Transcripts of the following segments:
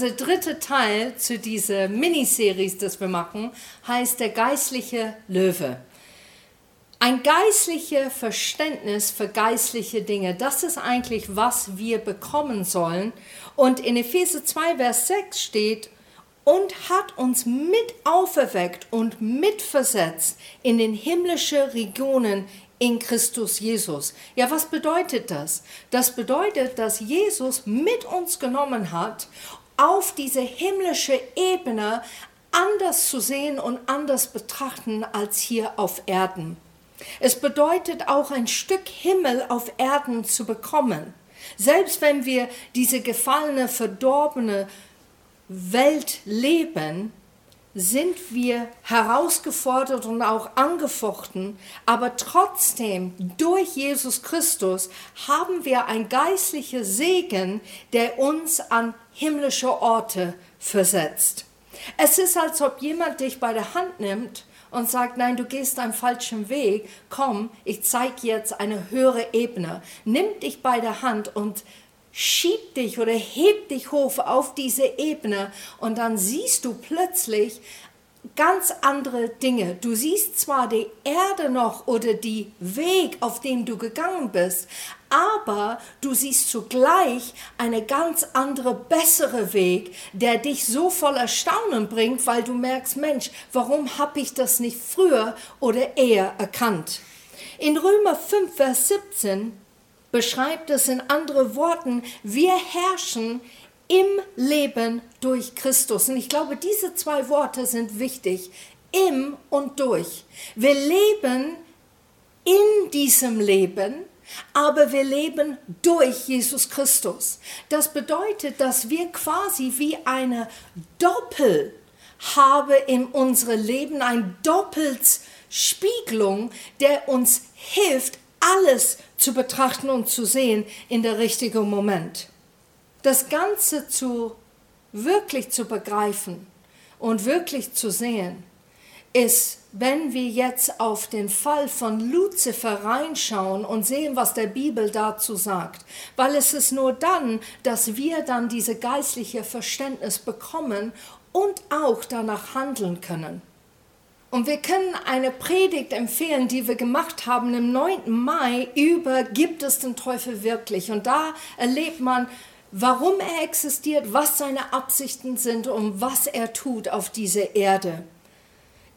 Unser dritter Teil zu dieser Miniserie, das wir machen, heißt der geistliche Löwe. Ein geistliches Verständnis für geistliche Dinge, das ist eigentlich, was wir bekommen sollen. Und in Epheser 2, Vers 6 steht, und hat uns mit auferweckt und mitversetzt in den himmlischen Regionen in Christus Jesus. Ja, was bedeutet das? Das bedeutet, dass Jesus mit uns genommen hat, auf diese himmlische Ebene anders zu sehen und anders betrachten als hier auf Erden. Es bedeutet auch ein Stück Himmel auf Erden zu bekommen. Selbst wenn wir diese gefallene, verdorbene Welt leben, sind wir herausgefordert und auch angefochten, aber trotzdem durch Jesus Christus haben wir ein geistlicher Segen, der uns an himmlische Orte versetzt. Es ist, als ob jemand dich bei der Hand nimmt und sagt, nein, du gehst einen falschen Weg, komm, ich zeige jetzt eine höhere Ebene. Nimm dich bei der Hand und schieb dich oder heb dich hoch auf diese Ebene und dann siehst du plötzlich ganz andere Dinge. Du siehst zwar die Erde noch oder die Weg, auf dem du gegangen bist, aber du siehst zugleich eine ganz andere, bessere Weg, der dich so voll Erstaunen bringt, weil du merkst, Mensch, warum habe ich das nicht früher oder eher erkannt? In Römer 5, Vers 17 beschreibt es in anderen Worten, wir herrschen im Leben durch Christus. Und ich glaube, diese zwei Worte sind wichtig. Im und durch. Wir leben in diesem Leben, aber wir leben durch Jesus Christus. Das bedeutet, dass wir quasi wie eine Doppel haben in unserem Leben, ein Doppelspiegelung, der uns hilft, alles zu betrachten und zu sehen in der richtigen Moment das Ganze zu wirklich zu begreifen und wirklich zu sehen, ist, wenn wir jetzt auf den Fall von Luzifer reinschauen und sehen, was der Bibel dazu sagt, weil es ist nur dann, dass wir dann diese geistliche Verständnis bekommen und auch danach handeln können. Und wir können eine Predigt empfehlen, die wir gemacht haben im 9. Mai über gibt es den Teufel wirklich. Und da erlebt man, warum er existiert, was seine Absichten sind und was er tut auf dieser Erde.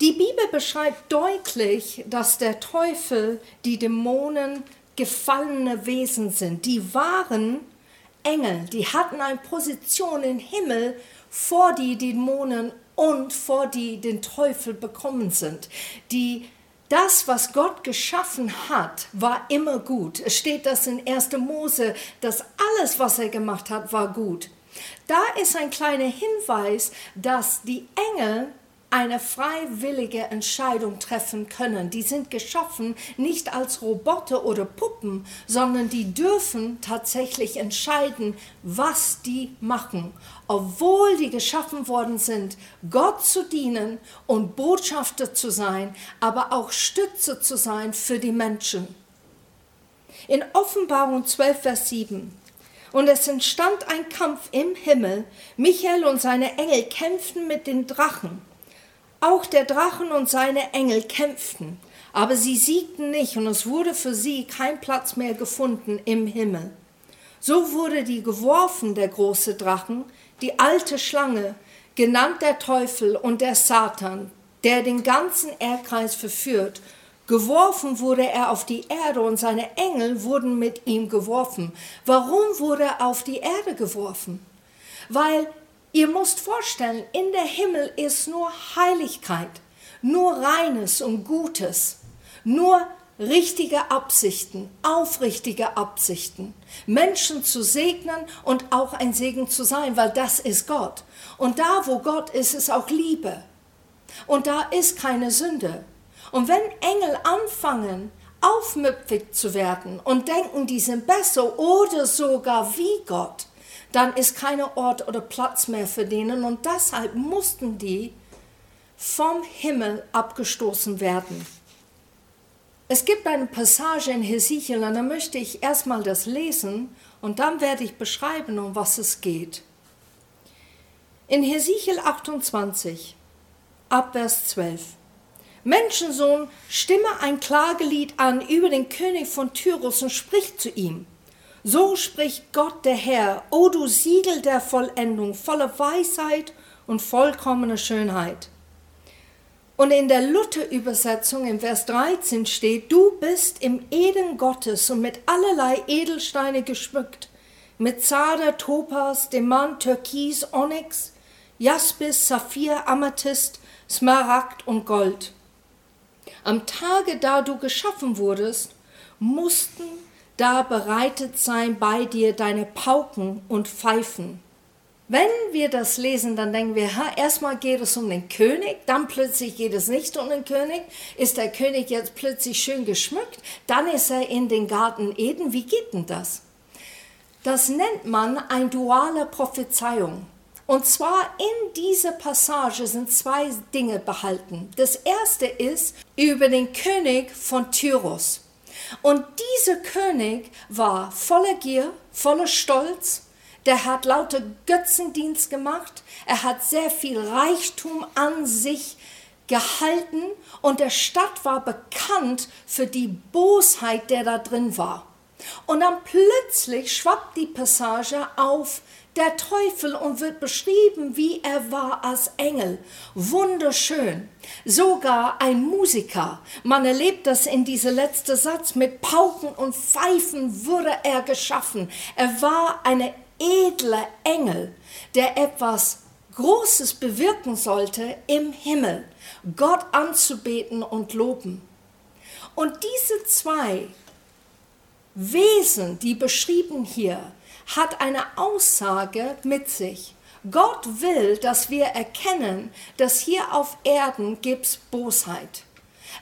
Die Bibel beschreibt deutlich, dass der Teufel, die Dämonen gefallene Wesen sind. Die waren Engel, die hatten eine Position im Himmel vor die Dämonen und vor die den Teufel bekommen sind. Die das, was Gott geschaffen hat, war immer gut. Es steht das in 1. Mose, dass alles, was er gemacht hat, war gut. Da ist ein kleiner Hinweis, dass die Engel eine freiwillige Entscheidung treffen können. Die sind geschaffen nicht als Roboter oder Puppen, sondern die dürfen tatsächlich entscheiden, was die machen, obwohl die geschaffen worden sind, Gott zu dienen und Botschafter zu sein, aber auch Stütze zu sein für die Menschen. In Offenbarung 12, Vers 7 und es entstand ein Kampf im Himmel. Michael und seine Engel kämpften mit den Drachen. Auch der Drachen und seine Engel kämpften, aber sie siegten nicht und es wurde für sie kein Platz mehr gefunden im Himmel. So wurde die geworfen, der große Drachen, die alte Schlange, genannt der Teufel und der Satan, der den ganzen Erdkreis verführt. Geworfen wurde er auf die Erde und seine Engel wurden mit ihm geworfen. Warum wurde er auf die Erde geworfen? Weil Ihr müsst vorstellen, in der Himmel ist nur Heiligkeit, nur Reines und Gutes, nur richtige Absichten, aufrichtige Absichten, Menschen zu segnen und auch ein Segen zu sein, weil das ist Gott. Und da, wo Gott ist, ist auch Liebe. Und da ist keine Sünde. Und wenn Engel anfangen, aufmüpfig zu werden und denken, die sind besser oder sogar wie Gott, dann ist kein Ort oder Platz mehr für denen und deshalb mussten die vom Himmel abgestoßen werden. Es gibt eine Passage in Hesekiel und da möchte ich erstmal das lesen und dann werde ich beschreiben, um was es geht. In Hesekiel 28, Abvers 12. Menschensohn, stimme ein Klagelied an über den König von Tyrus und sprich zu ihm. So spricht Gott der Herr, o du Siegel der Vollendung, voller Weisheit und vollkommener Schönheit. Und in der Luther-Übersetzung im Vers 13 steht, du bist im Eden Gottes und mit allerlei Edelsteine geschmückt, mit Zader, Topas, Demant, Türkis, Onyx, Jaspis, Saphir, Amethyst, Smaragd und Gold. Am Tage, da du geschaffen wurdest, mussten da bereitet sein bei dir deine Pauken und Pfeifen. Wenn wir das lesen, dann denken wir, ha, erstmal geht es um den König, dann plötzlich geht es nicht um den König. Ist der König jetzt plötzlich schön geschmückt? Dann ist er in den Garten Eden. Wie geht denn das? Das nennt man eine duale Prophezeiung. Und zwar in dieser Passage sind zwei Dinge behalten. Das erste ist über den König von Tyrus. Und dieser König war voller Gier, voller Stolz. Der hat lauter Götzendienst gemacht. Er hat sehr viel Reichtum an sich gehalten und der Stadt war bekannt für die Bosheit, der da drin war. Und dann plötzlich schwappt die Passage auf der Teufel und wird beschrieben, wie er war als Engel. Wunderschön. Sogar ein Musiker. Man erlebt das in diesem letzten Satz. Mit Pauken und Pfeifen wurde er geschaffen. Er war eine edle Engel, der etwas Großes bewirken sollte im Himmel. Gott anzubeten und loben. Und diese zwei Wesen, die beschrieben hier, hat eine Aussage mit sich. Gott will, dass wir erkennen, dass hier auf Erden gibt Bosheit.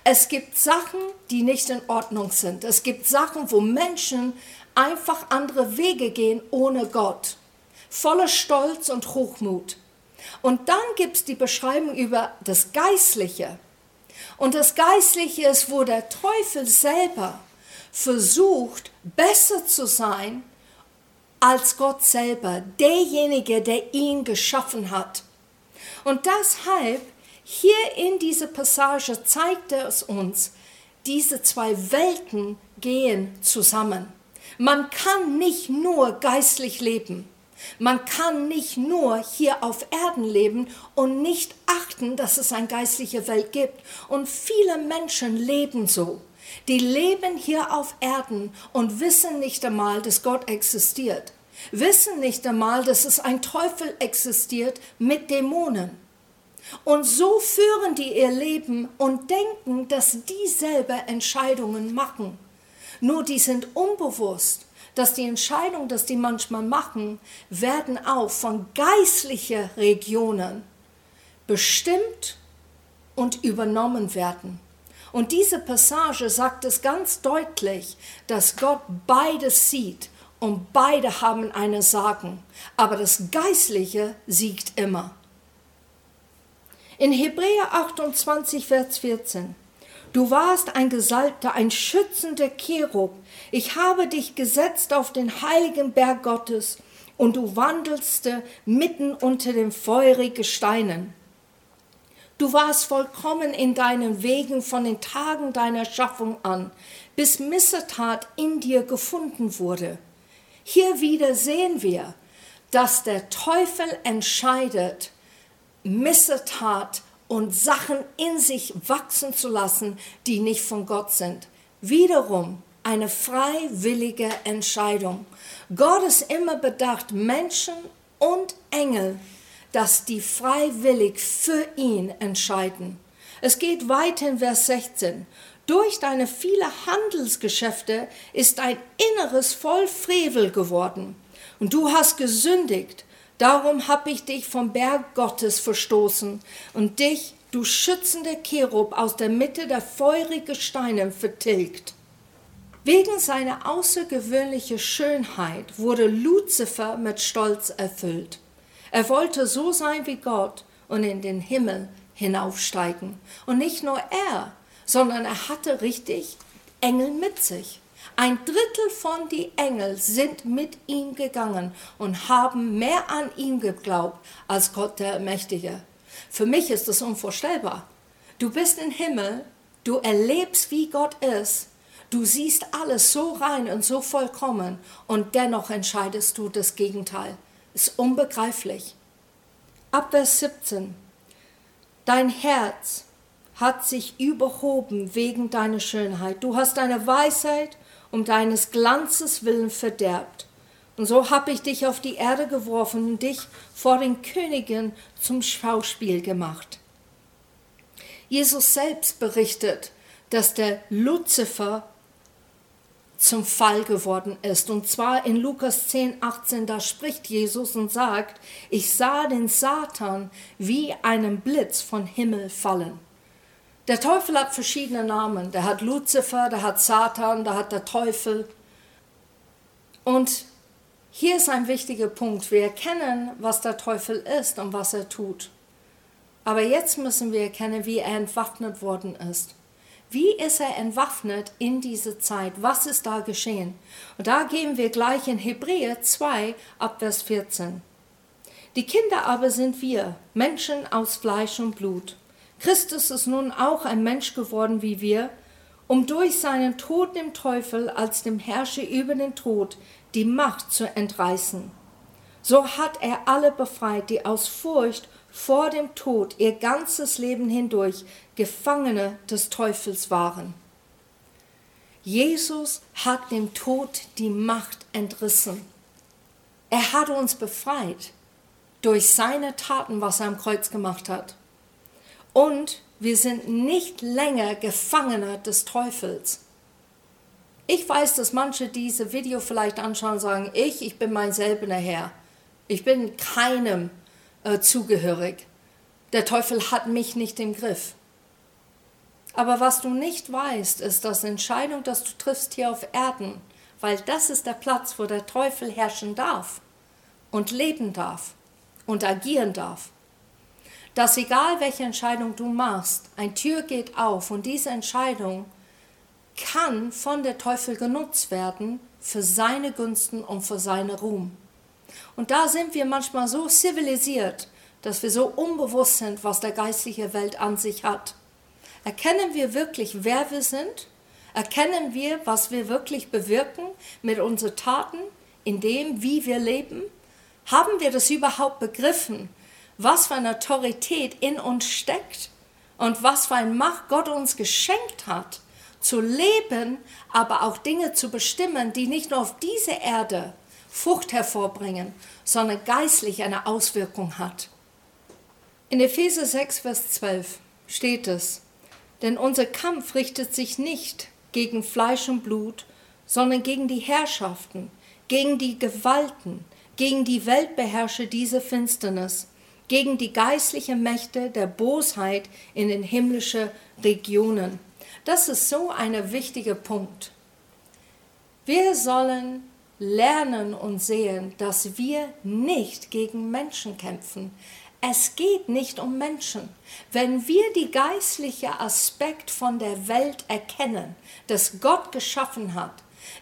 Es gibt Sachen, die nicht in Ordnung sind. Es gibt Sachen, wo Menschen einfach andere Wege gehen ohne Gott. Voller Stolz und Hochmut. Und dann gibt es die Beschreibung über das Geistliche. Und das Geistliche ist, wo der Teufel selber versucht, besser zu sein als Gott selber, derjenige, der ihn geschaffen hat. Und deshalb, hier in dieser Passage zeigt er es uns, diese zwei Welten gehen zusammen. Man kann nicht nur geistlich leben. Man kann nicht nur hier auf Erden leben und nicht achten, dass es eine geistliche Welt gibt. Und viele Menschen leben so. Die leben hier auf Erden und wissen nicht einmal, dass Gott existiert. Wissen nicht einmal, dass es ein Teufel existiert mit Dämonen. Und so führen die ihr Leben und denken, dass die selber Entscheidungen machen. Nur die sind unbewusst, dass die Entscheidungen, dass die manchmal machen, werden auch von geistlichen Regionen bestimmt und übernommen werden. Und diese Passage sagt es ganz deutlich, dass Gott beides sieht und beide haben eine Sagen, aber das Geistliche siegt immer. In Hebräer 28, Vers 14. Du warst ein Gesalbter, ein schützender Cherub. Ich habe dich gesetzt auf den heiligen Berg Gottes und du wandelst mitten unter den feurigen Steinen. Du warst vollkommen in deinen Wegen von den Tagen deiner Schaffung an, bis Missetat in dir gefunden wurde. Hier wieder sehen wir, dass der Teufel entscheidet, Missetat und Sachen in sich wachsen zu lassen, die nicht von Gott sind. Wiederum eine freiwillige Entscheidung. Gott ist immer bedacht, Menschen und Engel dass die freiwillig für ihn entscheiden. Es geht weiter in Vers 16. Durch deine viele Handelsgeschäfte ist dein Inneres voll Frevel geworden. Und du hast gesündigt. Darum habe ich dich vom Berg Gottes verstoßen und dich, du schützende Cherub, aus der Mitte der feurigen Steine vertilgt. Wegen seiner außergewöhnlichen Schönheit wurde Luzifer mit Stolz erfüllt. Er wollte so sein wie Gott und in den Himmel hinaufsteigen. Und nicht nur er, sondern er hatte richtig Engel mit sich. Ein Drittel von die Engel sind mit ihm gegangen und haben mehr an ihn geglaubt als Gott der Mächtige. Für mich ist das unvorstellbar. Du bist im Himmel, du erlebst, wie Gott ist, du siehst alles so rein und so vollkommen und dennoch entscheidest du das Gegenteil. Ist unbegreiflich. Ab Vers 17. Dein Herz hat sich überhoben wegen deiner Schönheit. Du hast deine Weisheit um deines Glanzes willen verderbt. Und so habe ich dich auf die Erde geworfen und dich vor den Königen zum Schauspiel gemacht. Jesus selbst berichtet, dass der Luzifer zum Fall geworden ist. Und zwar in Lukas 10, 18, da spricht Jesus und sagt, ich sah den Satan wie einen Blitz von Himmel fallen. Der Teufel hat verschiedene Namen. Der hat Luzifer, der hat Satan, der hat der Teufel. Und hier ist ein wichtiger Punkt. Wir erkennen, was der Teufel ist und was er tut. Aber jetzt müssen wir erkennen, wie er entwaffnet worden ist. Wie ist er entwaffnet in dieser Zeit? Was ist da geschehen? Und da gehen wir gleich in Hebräer 2 ab Vers 14. Die Kinder aber sind wir, Menschen aus Fleisch und Blut. Christus ist nun auch ein Mensch geworden wie wir, um durch seinen Tod dem Teufel als dem Herrscher über den Tod die Macht zu entreißen. So hat er alle befreit, die aus Furcht vor dem Tod ihr ganzes Leben hindurch Gefangene des Teufels waren. Jesus hat dem Tod die Macht entrissen. Er hat uns befreit durch seine Taten, was er am Kreuz gemacht hat. Und wir sind nicht länger Gefangene des Teufels. Ich weiß, dass manche diese Video vielleicht anschauen und sagen, ich, ich bin mein selbener Herr. Ich bin keinem äh, zugehörig. Der Teufel hat mich nicht im Griff. Aber was du nicht weißt, ist, dass Entscheidung, dass du triffst hier auf Erden, weil das ist der Platz, wo der Teufel herrschen darf und leben darf und agieren darf dass egal welche Entscheidung du machst, ein Tür geht auf und diese Entscheidung kann von der Teufel genutzt werden für seine Gunsten und für seinen Ruhm. Und da sind wir manchmal so zivilisiert, dass wir so unbewusst sind, was der geistliche Welt an sich hat. Erkennen wir wirklich, wer wir sind? Erkennen wir, was wir wirklich bewirken mit unseren Taten, in dem, wie wir leben? Haben wir das überhaupt begriffen, was für eine Autorität in uns steckt und was für ein Macht Gott uns geschenkt hat, zu leben, aber auch Dinge zu bestimmen, die nicht nur auf diese Erde Frucht hervorbringen, sondern geistlich eine Auswirkung hat. In Epheser 6, Vers 12 steht es, denn unser Kampf richtet sich nicht gegen Fleisch und Blut, sondern gegen die Herrschaften, gegen die Gewalten, gegen die Weltbeherrscher dieser Finsternis, gegen die geistlichen Mächte der Bosheit in den himmlischen Regionen. Das ist so ein wichtiger Punkt. Wir sollen lernen und sehen, dass wir nicht gegen Menschen kämpfen. Es geht nicht um Menschen. Wenn wir die geistliche Aspekt von der Welt erkennen, das Gott geschaffen hat,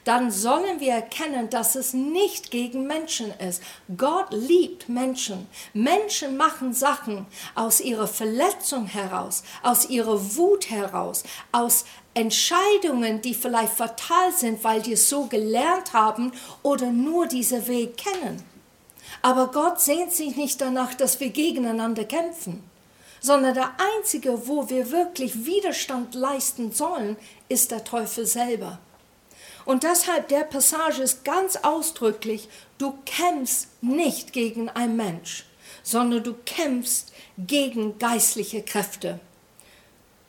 dann sollen wir erkennen, dass es nicht gegen Menschen ist. Gott liebt Menschen. Menschen machen Sachen aus ihrer Verletzung heraus, aus ihrer Wut heraus, aus Entscheidungen, die vielleicht fatal sind, weil die es so gelernt haben oder nur diesen Weg kennen. Aber Gott sehnt sich nicht danach, dass wir gegeneinander kämpfen, sondern der Einzige, wo wir wirklich Widerstand leisten sollen, ist der Teufel selber. Und deshalb der Passage ist ganz ausdrücklich, du kämpfst nicht gegen einen Mensch, sondern du kämpfst gegen geistliche Kräfte.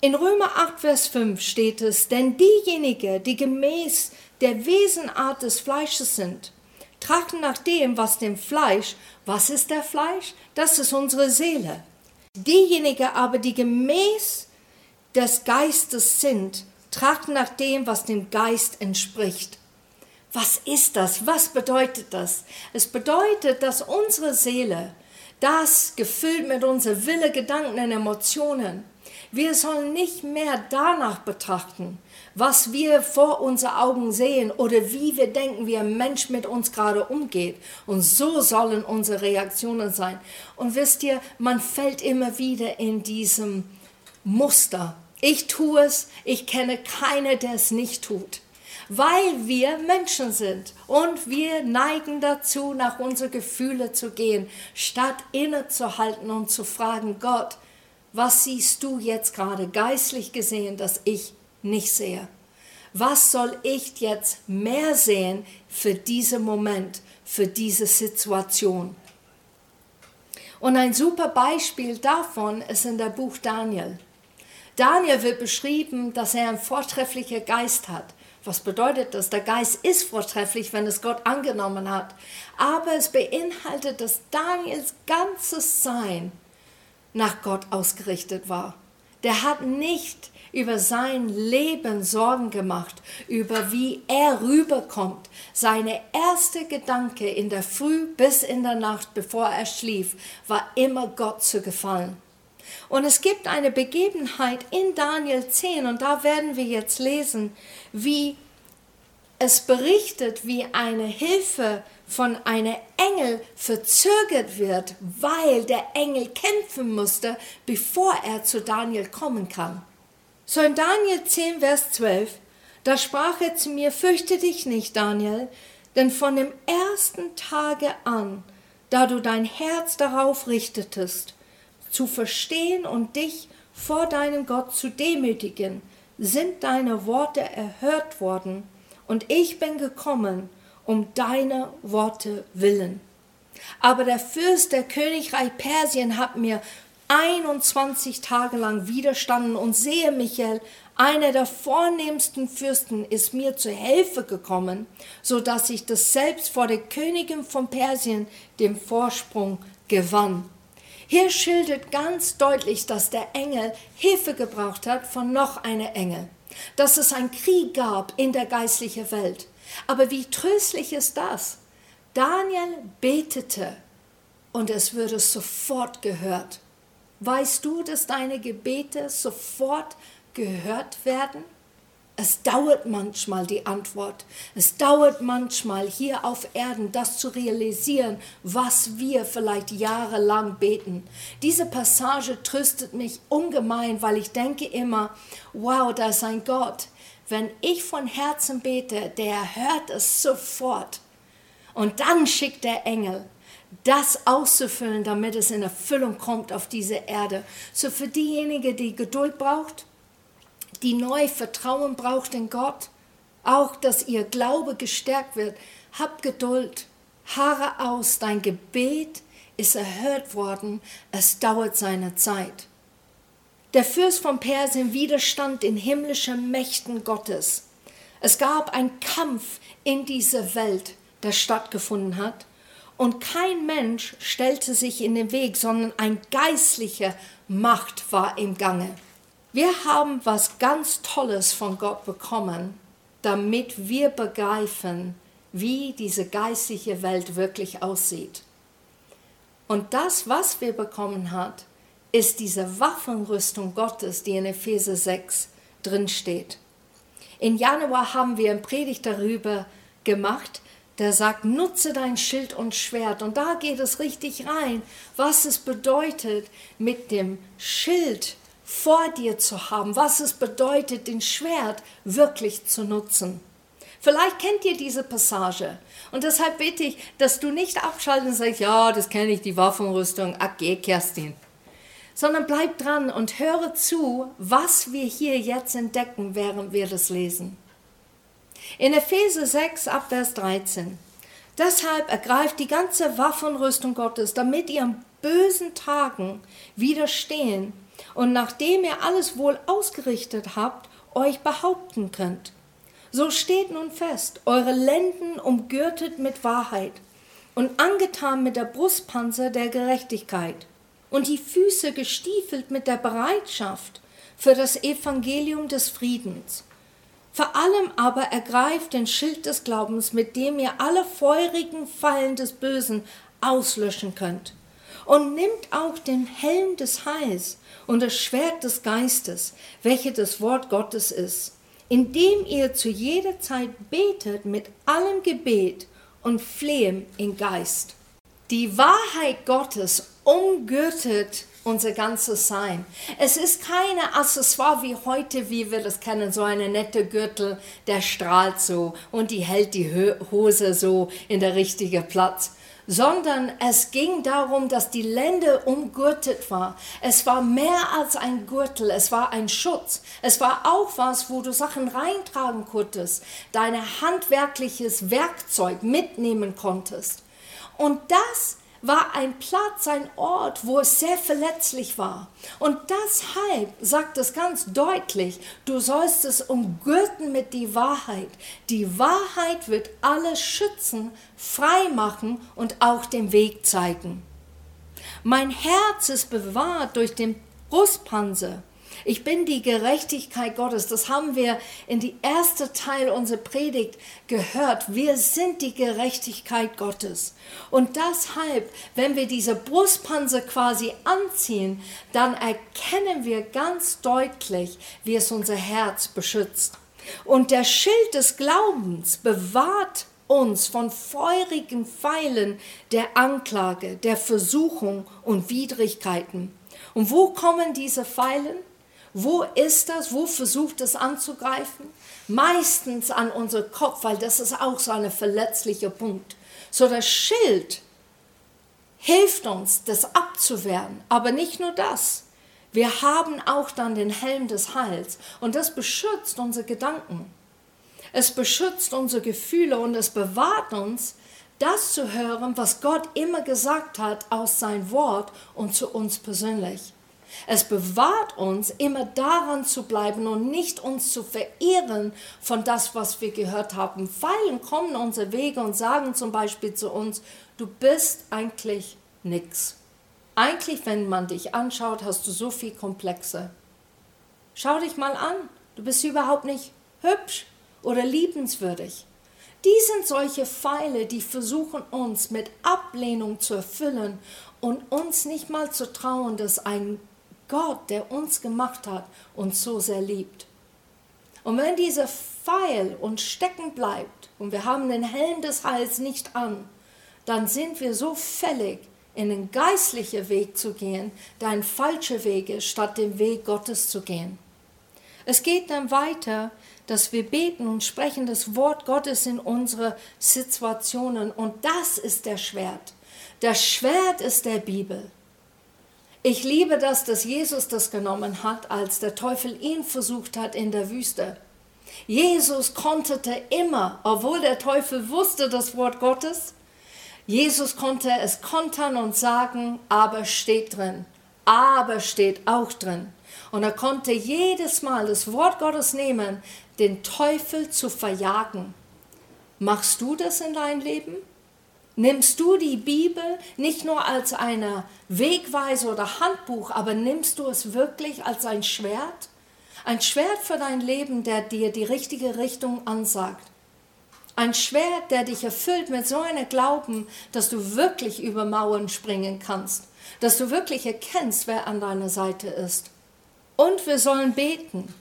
In Römer 8, Vers 5 steht es, denn diejenigen, die gemäß der Wesenart des Fleisches sind, trachten nach dem, was dem Fleisch, was ist der Fleisch? Das ist unsere Seele. Diejenigen aber, die gemäß des Geistes sind, trachten nach dem, was dem Geist entspricht. Was ist das? Was bedeutet das? Es bedeutet, dass unsere Seele, das gefüllt mit unserer Wille, Gedanken und Emotionen, Wir sollen nicht mehr danach betrachten, was wir vor unseren Augen sehen oder wie wir denken, wie ein Mensch mit uns gerade umgeht. Und so sollen unsere Reaktionen sein. Und wisst ihr, man fällt immer wieder in diesem Muster. Ich tue es, ich kenne keinen, der es nicht tut weil wir Menschen sind und wir neigen dazu, nach unseren Gefühlen zu gehen, statt innezuhalten und zu fragen, Gott, was siehst du jetzt gerade geistlich gesehen, das ich nicht sehe? Was soll ich jetzt mehr sehen für diesen Moment, für diese Situation? Und ein super Beispiel davon ist in der Buch Daniel. Daniel wird beschrieben, dass er einen vortrefflichen Geist hat. Was bedeutet das? Der Geist ist vortrefflich, wenn es Gott angenommen hat. Aber es beinhaltet, dass Daniels ganzes Sein nach Gott ausgerichtet war. Der hat nicht über sein Leben Sorgen gemacht, über wie er rüberkommt. Seine erste Gedanke in der Früh bis in der Nacht, bevor er schlief, war immer Gott zu gefallen. Und es gibt eine Begebenheit in Daniel 10 und da werden wir jetzt lesen, wie es berichtet, wie eine Hilfe von einem Engel verzögert wird, weil der Engel kämpfen musste, bevor er zu Daniel kommen kann. So in Daniel 10, Vers 12, da sprach er zu mir, fürchte dich nicht, Daniel, denn von dem ersten Tage an, da du dein Herz darauf richtetest, zu verstehen und dich vor deinem Gott zu demütigen, sind deine Worte erhört worden, und ich bin gekommen, um deine Worte willen. Aber der Fürst der Königreich Persien hat mir 21 Tage lang widerstanden und sehe, Michael, einer der vornehmsten Fürsten ist mir zu Hilfe gekommen, so dass ich das selbst vor der Königin von Persien den Vorsprung gewann. Hier schildert ganz deutlich, dass der Engel Hilfe gebraucht hat von noch einer Engel, dass es einen Krieg gab in der geistlichen Welt. Aber wie tröstlich ist das? Daniel betete und es würde sofort gehört. Weißt du, dass deine Gebete sofort gehört werden? Es dauert manchmal die Antwort. Es dauert manchmal hier auf Erden, das zu realisieren, was wir vielleicht jahrelang beten. Diese Passage tröstet mich ungemein, weil ich denke immer, wow, da ist ein Gott. Wenn ich von Herzen bete, der hört es sofort. Und dann schickt der Engel das auszufüllen, damit es in Erfüllung kommt auf diese Erde. So für diejenige, die Geduld braucht, die neu Vertrauen braucht in Gott, auch dass ihr Glaube gestärkt wird, habt Geduld, haare aus, dein Gebet ist erhört worden, es dauert seine Zeit. Der Fürst von Persien widerstand den himmlischen Mächten Gottes. Es gab einen Kampf in dieser Welt, der stattgefunden hat. Und kein Mensch stellte sich in den Weg, sondern ein geistliche Macht war im Gange. Wir haben was ganz Tolles von Gott bekommen, damit wir begreifen, wie diese geistliche Welt wirklich aussieht. Und das, was wir bekommen hat, ist diese Waffenrüstung Gottes, die in Epheser 6 drin steht. In Januar haben wir eine Predigt darüber gemacht, der sagt, nutze dein Schild und Schwert. Und da geht es richtig rein, was es bedeutet, mit dem Schild vor dir zu haben, was es bedeutet, den Schwert wirklich zu nutzen. Vielleicht kennt ihr diese Passage. Und deshalb bitte ich, dass du nicht abschalten und sagst, ja, das kenne ich, die Waffenrüstung, ach geh, Kerstin. Sondern bleib dran und höre zu, was wir hier jetzt entdecken, während wir das lesen. In Epheser 6 ab Vers 13. Deshalb ergreift die ganze Waffenrüstung Gottes, damit ihr an bösen Tagen widerstehen und nachdem ihr alles wohl ausgerichtet habt, euch behaupten könnt. So steht nun fest, eure Lenden umgürtet mit Wahrheit und angetan mit der Brustpanzer der Gerechtigkeit und die Füße gestiefelt mit der Bereitschaft für das Evangelium des Friedens. Vor allem aber ergreift den Schild des Glaubens, mit dem ihr alle feurigen Fallen des Bösen auslöschen könnt. Und nimmt auch den Helm des Heils und das Schwert des Geistes, welches das Wort Gottes ist, indem ihr zu jeder Zeit betet mit allem Gebet und Flehen im Geist. Die Wahrheit Gottes umgürtet unser ganzes Sein. Es ist keine Accessoire wie heute, wie wir das kennen, so eine nette Gürtel, der strahlt so und die hält die Hose so in der richtigen Platz sondern es ging darum, dass die Lände umgürtet war. Es war mehr als ein Gürtel, es war ein Schutz. Es war auch was, wo du Sachen reintragen konntest, deine handwerkliches Werkzeug mitnehmen konntest. Und das war ein Platz, ein Ort, wo es sehr verletzlich war. Und deshalb sagt es ganz deutlich, du sollst es umgürten mit die Wahrheit. Die Wahrheit wird alles schützen, frei machen und auch den Weg zeigen. Mein Herz ist bewahrt durch den Brustpanzer ich bin die Gerechtigkeit Gottes. Das haben wir in die erste Teil unserer Predigt gehört. Wir sind die Gerechtigkeit Gottes. Und deshalb, wenn wir diese Brustpanzer quasi anziehen, dann erkennen wir ganz deutlich, wie es unser Herz beschützt. Und der Schild des Glaubens bewahrt uns von feurigen Pfeilen der Anklage, der Versuchung und Widrigkeiten. Und wo kommen diese Pfeilen? Wo ist das? Wo versucht es anzugreifen? Meistens an unser Kopf, weil das ist auch so ein verletzlicher Punkt. So das Schild hilft uns, das abzuwehren. Aber nicht nur das. Wir haben auch dann den Helm des Heils und das beschützt unsere Gedanken. Es beschützt unsere Gefühle und es bewahrt uns, das zu hören, was Gott immer gesagt hat aus sein Wort und zu uns persönlich. Es bewahrt uns, immer daran zu bleiben und nicht uns zu verirren von das, was wir gehört haben. Pfeilen kommen unsere Wege und sagen zum Beispiel zu uns, du bist eigentlich nichts. Eigentlich, wenn man dich anschaut, hast du so viel Komplexe. Schau dich mal an, du bist überhaupt nicht hübsch oder liebenswürdig. Die sind solche Pfeile, die versuchen uns mit Ablehnung zu erfüllen und uns nicht mal zu trauen, dass ein Gott, der uns gemacht hat, uns so sehr liebt. Und wenn dieser Pfeil uns stecken bleibt und wir haben den Helm des Heils nicht an, dann sind wir so fällig, in den geistlichen Weg zu gehen, der ein falscher Weg ist, statt den Weg Gottes zu gehen. Es geht dann weiter, dass wir beten und sprechen das Wort Gottes in unsere Situationen und das ist der Schwert. Das Schwert ist der Bibel. Ich liebe das, dass Jesus das genommen hat, als der Teufel ihn versucht hat in der Wüste. Jesus konnte immer, obwohl der Teufel wusste das Wort Gottes, Jesus konnte es kontern und sagen, aber steht drin, aber steht auch drin. Und er konnte jedes Mal das Wort Gottes nehmen, den Teufel zu verjagen. Machst du das in deinem Leben? Nimmst du die Bibel nicht nur als eine Wegweise oder Handbuch, aber nimmst du es wirklich als ein Schwert? Ein Schwert für dein Leben, der dir die richtige Richtung ansagt. Ein Schwert, der dich erfüllt mit so einem Glauben, dass du wirklich über Mauern springen kannst, dass du wirklich erkennst, wer an deiner Seite ist. Und wir sollen beten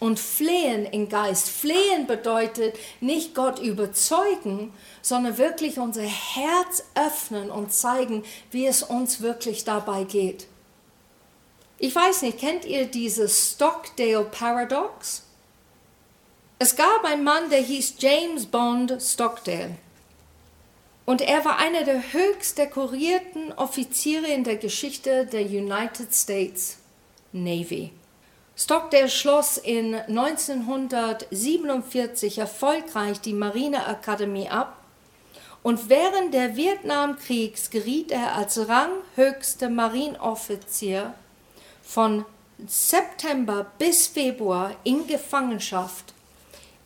und flehen im Geist. Flehen bedeutet nicht Gott überzeugen, sondern wirklich unser Herz öffnen und zeigen, wie es uns wirklich dabei geht. Ich weiß nicht, kennt ihr dieses Stockdale Paradox? Es gab einen Mann, der hieß James Bond Stockdale. Und er war einer der höchst dekorierten Offiziere in der Geschichte der United States Navy. Stockdale schloss in 1947 erfolgreich die Marineakademie ab und während der Vietnamkriegs geriet er als ranghöchster Marineoffizier von September bis Februar in Gefangenschaft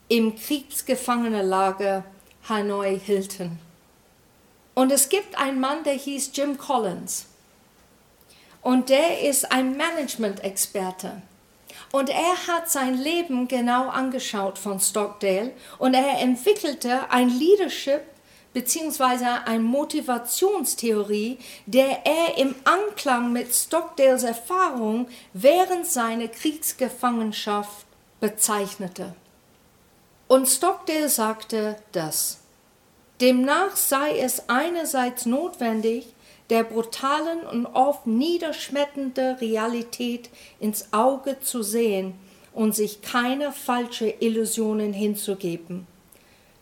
im Kriegsgefangenenlager Hanoi Hilton. Und es gibt einen Mann, der hieß Jim Collins. Und der ist ein Management-Experte. Und er hat sein Leben genau angeschaut von Stockdale und er entwickelte ein Leadership beziehungsweise eine Motivationstheorie, der er im Anklang mit Stockdales Erfahrung während seiner Kriegsgefangenschaft bezeichnete. Und Stockdale sagte das. Demnach sei es einerseits notwendig, der brutalen und oft niederschmetternden Realität ins Auge zu sehen und sich keine falschen Illusionen hinzugeben.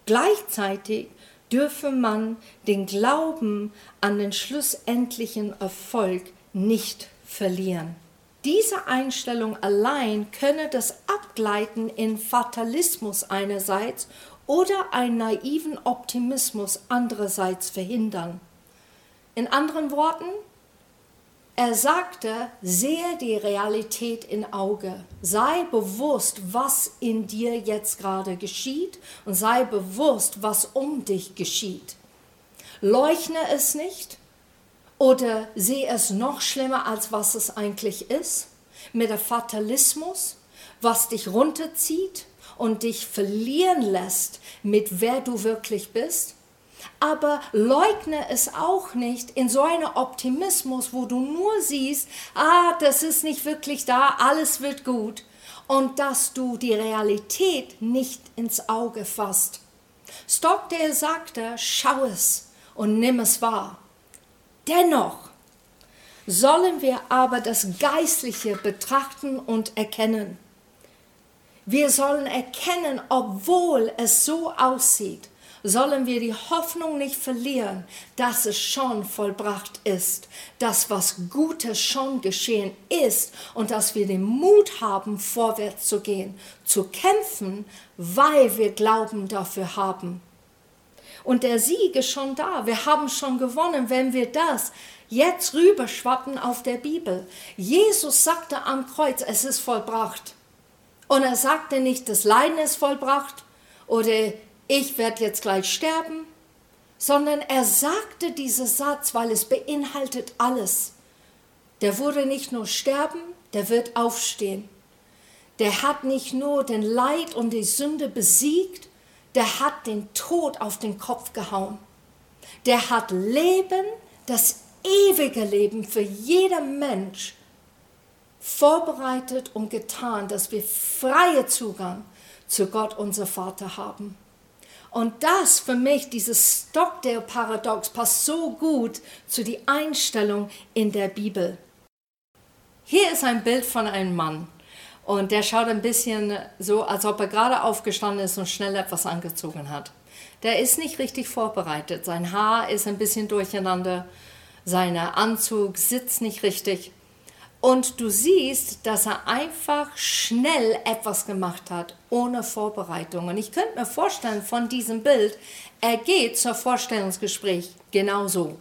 Gleichzeitig dürfe man den Glauben an den schlussendlichen Erfolg nicht verlieren. Diese Einstellung allein könne das Abgleiten in Fatalismus einerseits oder einen naiven Optimismus andererseits verhindern. In anderen Worten, er sagte, sehe die Realität in Auge, sei bewusst, was in dir jetzt gerade geschieht und sei bewusst, was um dich geschieht. Leugne es nicht oder sehe es noch schlimmer, als was es eigentlich ist, mit der Fatalismus, was dich runterzieht und dich verlieren lässt mit wer du wirklich bist aber leugne es auch nicht in so einem Optimismus, wo du nur siehst, ah, das ist nicht wirklich da, alles wird gut und dass du die Realität nicht ins Auge fasst. Stockdale sagte, schau es und nimm es wahr. Dennoch sollen wir aber das Geistliche betrachten und erkennen. Wir sollen erkennen, obwohl es so aussieht, sollen wir die Hoffnung nicht verlieren, dass es schon vollbracht ist, dass was Gutes schon geschehen ist und dass wir den Mut haben, vorwärts zu gehen, zu kämpfen, weil wir Glauben dafür haben. Und der Sieg ist schon da. Wir haben schon gewonnen, wenn wir das jetzt rüberschwappen auf der Bibel. Jesus sagte am Kreuz, es ist vollbracht. Und er sagte nicht, das Leiden ist vollbracht oder ich werde jetzt gleich sterben, sondern er sagte diesen Satz, weil es beinhaltet alles. Der wurde nicht nur sterben, der wird aufstehen. Der hat nicht nur den Leid und die Sünde besiegt, der hat den Tod auf den Kopf gehauen. Der hat Leben, das ewige Leben für jeden Mensch vorbereitet und getan, dass wir freie Zugang zu Gott, unser Vater, haben. Und das für mich, dieses Stockdale-Paradox, passt so gut zu der Einstellung in der Bibel. Hier ist ein Bild von einem Mann. Und der schaut ein bisschen so, als ob er gerade aufgestanden ist und schnell etwas angezogen hat. Der ist nicht richtig vorbereitet. Sein Haar ist ein bisschen durcheinander. Sein Anzug sitzt nicht richtig. Und du siehst, dass er einfach schnell etwas gemacht hat, ohne Vorbereitung. Und ich könnte mir vorstellen, von diesem Bild, er geht zur Vorstellungsgespräch genauso.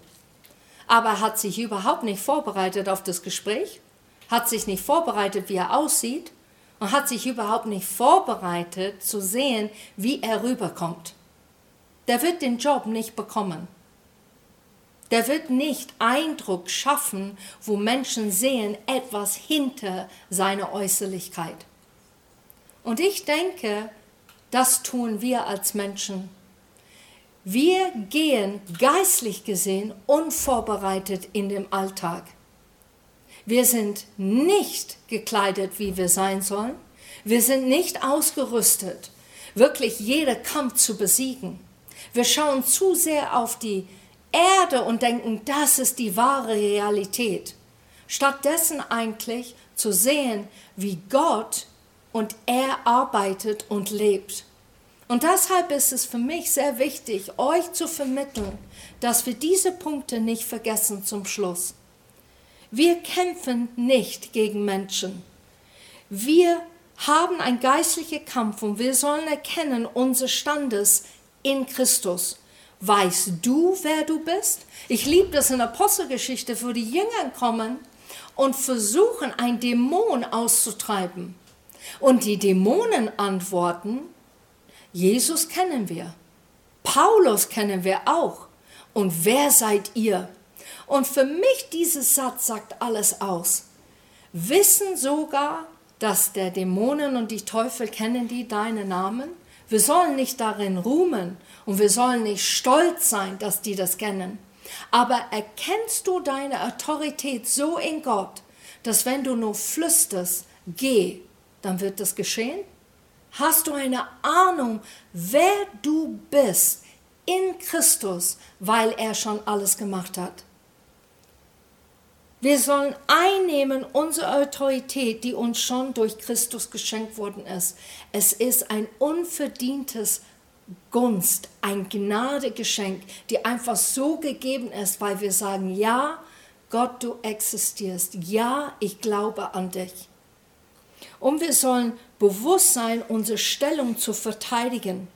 Aber er hat sich überhaupt nicht vorbereitet auf das Gespräch, hat sich nicht vorbereitet, wie er aussieht und hat sich überhaupt nicht vorbereitet zu sehen, wie er rüberkommt. Der wird den Job nicht bekommen der wird nicht Eindruck schaffen, wo Menschen sehen etwas hinter seiner Äußerlichkeit. Und ich denke, das tun wir als Menschen. Wir gehen geistlich gesehen unvorbereitet in den Alltag. Wir sind nicht gekleidet, wie wir sein sollen. Wir sind nicht ausgerüstet, wirklich jeder Kampf zu besiegen. Wir schauen zu sehr auf die Erde und denken, das ist die wahre Realität. Stattdessen eigentlich zu sehen, wie Gott und er arbeitet und lebt. Und deshalb ist es für mich sehr wichtig, euch zu vermitteln, dass wir diese Punkte nicht vergessen zum Schluss. Wir kämpfen nicht gegen Menschen. Wir haben einen geistlichen Kampf und wir sollen erkennen unser Standes in Christus. Weißt du, wer du bist? Ich liebe das in der Apostelgeschichte, wo die Jünger kommen und versuchen, ein Dämon auszutreiben. Und die Dämonen antworten, Jesus kennen wir, Paulus kennen wir auch. Und wer seid ihr? Und für mich dieser Satz sagt alles aus. Wissen sogar, dass der Dämonen und die Teufel kennen die deine Namen? Wir sollen nicht darin ruhmen und wir sollen nicht stolz sein, dass die das kennen. Aber erkennst du deine Autorität so in Gott, dass wenn du nur flüsterst, geh, dann wird das geschehen? Hast du eine Ahnung, wer du bist in Christus, weil er schon alles gemacht hat? Wir sollen einnehmen unsere Autorität, die uns schon durch Christus geschenkt worden ist. Es ist ein unverdientes Gunst, ein Gnadegeschenk, die einfach so gegeben ist, weil wir sagen, ja, Gott, du existierst. Ja, ich glaube an dich. Und wir sollen bewusst sein, unsere Stellung zu verteidigen.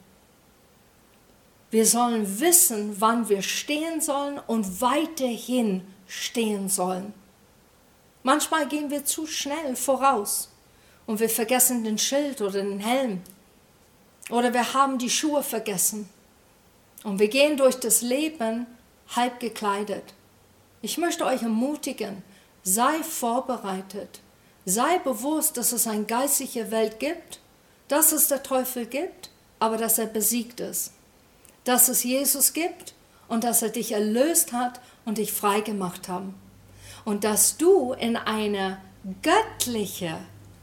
Wir sollen wissen, wann wir stehen sollen und weiterhin stehen sollen. Manchmal gehen wir zu schnell voraus und wir vergessen den Schild oder den Helm oder wir haben die Schuhe vergessen und wir gehen durch das Leben halb gekleidet. Ich möchte euch ermutigen, sei vorbereitet, sei bewusst, dass es eine geistliche Welt gibt, dass es der Teufel gibt, aber dass er besiegt ist, dass es Jesus gibt und dass er dich erlöst hat und dich frei gemacht haben. Und dass du in eine göttliche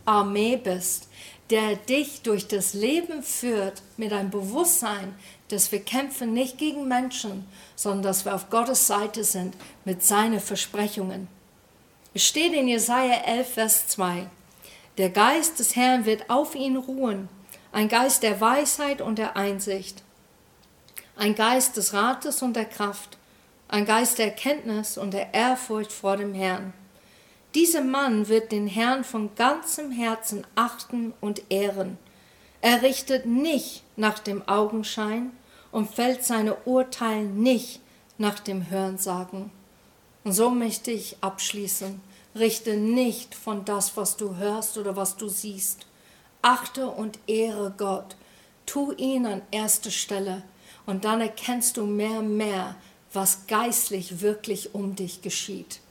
Armee bist, der dich durch das Leben führt mit einem Bewusstsein, dass wir kämpfen nicht gegen Menschen, sondern dass wir auf Gottes Seite sind mit seinen Versprechungen. Es steht in Jesaja 11, Vers 2. Der Geist des Herrn wird auf ihn ruhen, ein Geist der Weisheit und der Einsicht, ein Geist des Rates und der Kraft, ein Geist der Erkenntnis und der Ehrfurcht vor dem Herrn. Dieser Mann wird den Herrn von ganzem Herzen achten und ehren. Er richtet nicht nach dem Augenschein und fällt seine Urteile nicht nach dem Hörensagen. Und so möchte ich abschließen. Richte nicht von das, was du hörst oder was du siehst. Achte und ehre Gott. Tu ihn an erster Stelle. Und dann erkennst du mehr und mehr, was geistlich wirklich um dich geschieht.